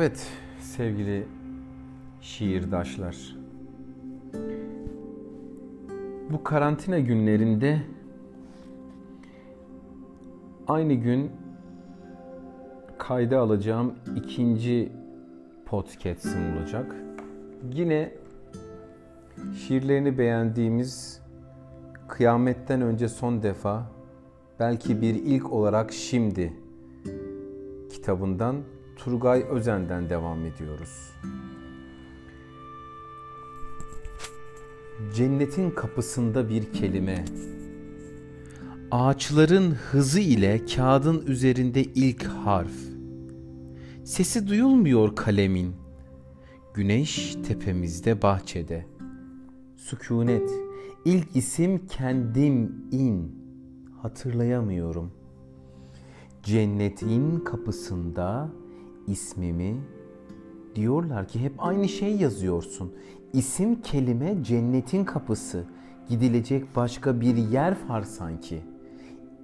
Evet sevgili şiirdaşlar. Bu karantina günlerinde aynı gün kayda alacağım ikinci podcast'im olacak. Yine şiirlerini beğendiğimiz Kıyametten önce son defa belki bir ilk olarak şimdi kitabından Turgay Özen'den devam ediyoruz. Cennetin kapısında bir kelime. Ağaçların hızı ile kağıdın üzerinde ilk harf. Sesi duyulmuyor kalemin. Güneş tepemizde bahçede. Sükunet. İlk isim kendim in. Hatırlayamıyorum. Cennetin kapısında ismimi diyorlar ki hep aynı şey yazıyorsun. İsim kelime cennetin kapısı. Gidilecek başka bir yer var sanki.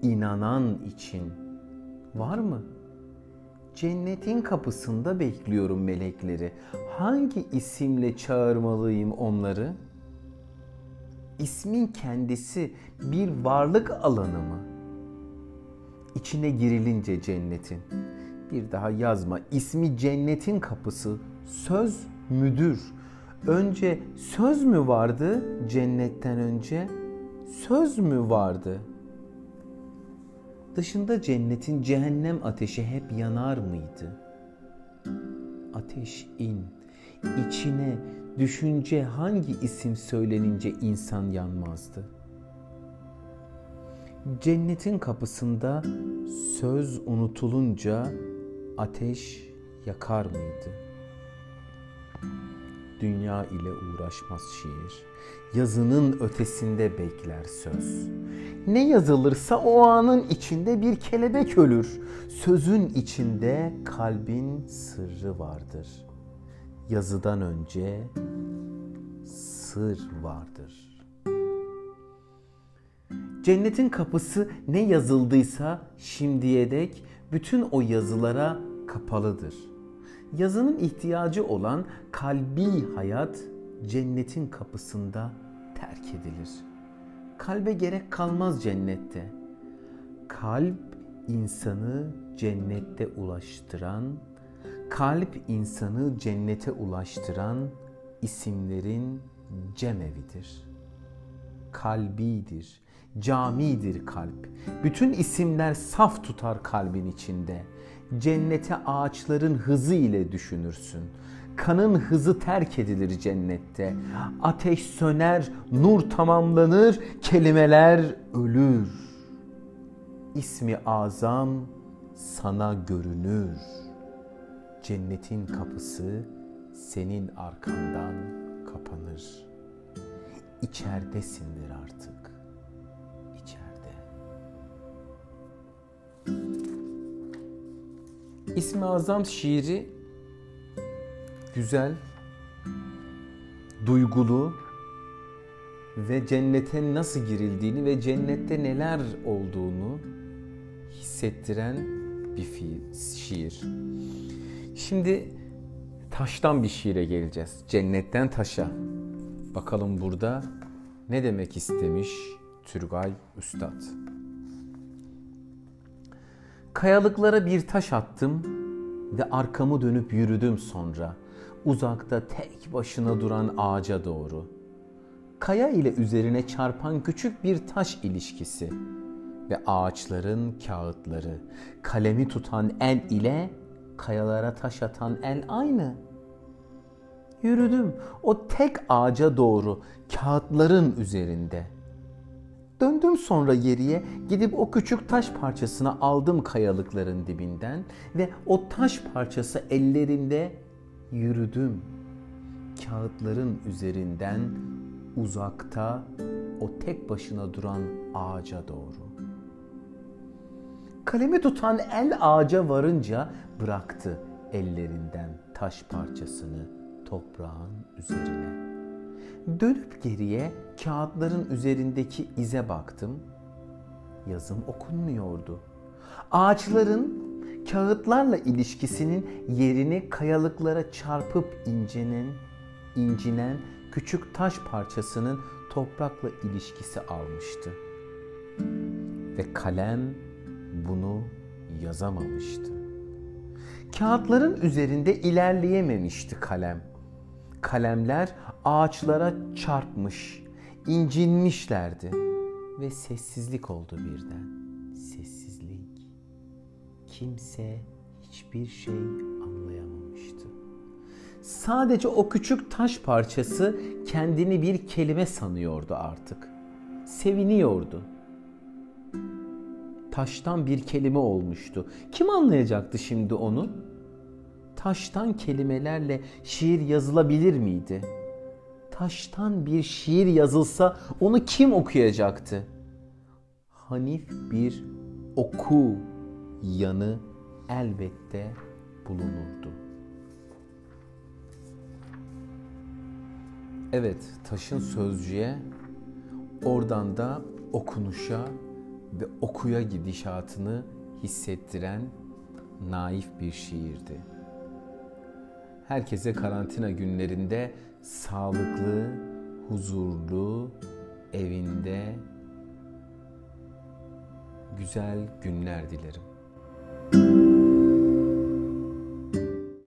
İnanan için. Var mı? Cennetin kapısında bekliyorum melekleri. Hangi isimle çağırmalıyım onları? İsmin kendisi bir varlık alanı mı? İçine girilince cennetin bir daha yazma. İsmi cennetin kapısı. Söz müdür. Önce söz mü vardı cennetten önce? Söz mü vardı? Dışında cennetin cehennem ateşi hep yanar mıydı? Ateş in. İçine düşünce hangi isim söylenince insan yanmazdı? Cennetin kapısında söz unutulunca ateş yakar mıydı? Dünya ile uğraşmaz şiir, yazının ötesinde bekler söz. Ne yazılırsa o anın içinde bir kelebek ölür. Sözün içinde kalbin sırrı vardır. Yazıdan önce sır vardır. Cennetin kapısı ne yazıldıysa şimdiye dek bütün o yazılara kapalıdır. Yazının ihtiyacı olan kalbi hayat cennetin kapısında terk edilir. Kalbe gerek kalmaz cennette. Kalp insanı cennette ulaştıran, kalp insanı cennete ulaştıran isimlerin cemevidir. Kalbidir camidir kalp. Bütün isimler saf tutar kalbin içinde. Cennete ağaçların hızı ile düşünürsün. Kanın hızı terk edilir cennette. Ateş söner, nur tamamlanır, kelimeler ölür. İsmi azam sana görünür. Cennetin kapısı senin arkandan kapanır. İçeridesindir artık. İsmi Azam şiiri güzel, duygulu ve cennete nasıl girildiğini ve cennette neler olduğunu hissettiren bir şiir. Şimdi taştan bir şiire geleceğiz. Cennetten taşa. Bakalım burada ne demek istemiş Türgay Üstad. Kayalıklara bir taş attım ve arkamı dönüp yürüdüm sonra. Uzakta tek başına duran ağaca doğru. Kaya ile üzerine çarpan küçük bir taş ilişkisi ve ağaçların kağıtları. Kalemi tutan el ile kayalara taş atan el aynı. Yürüdüm o tek ağaca doğru kağıtların üzerinde.'' Döndüm sonra geriye gidip o küçük taş parçasını aldım kayalıkların dibinden ve o taş parçası ellerinde yürüdüm. Kağıtların üzerinden uzakta o tek başına duran ağaca doğru. Kalemi tutan el ağaca varınca bıraktı ellerinden taş parçasını toprağın üzerine. Dönüp geriye kağıtların üzerindeki ize baktım. Yazım okunmuyordu. Ağaçların kağıtlarla ilişkisinin yerini kayalıklara çarpıp incinen, incinen küçük taş parçasının toprakla ilişkisi almıştı. Ve kalem bunu yazamamıştı. Kağıtların üzerinde ilerleyememişti kalem. Kalemler ağaçlara çarpmış, incinmişlerdi ve sessizlik oldu birden. Sessizlik. Kimse hiçbir şey anlayamamıştı. Sadece o küçük taş parçası kendini bir kelime sanıyordu artık. Seviniyordu. Taştan bir kelime olmuştu. Kim anlayacaktı şimdi onu? Taştan kelimelerle şiir yazılabilir miydi? Taştan bir şiir yazılsa onu kim okuyacaktı? Hanif bir oku yanı elbette bulunurdu. Evet, taşın sözcüğe, oradan da okunuşa ve okuya gidişatını hissettiren naif bir şiirdi. Herkese karantina günlerinde sağlıklı, huzurlu, evinde güzel günler dilerim.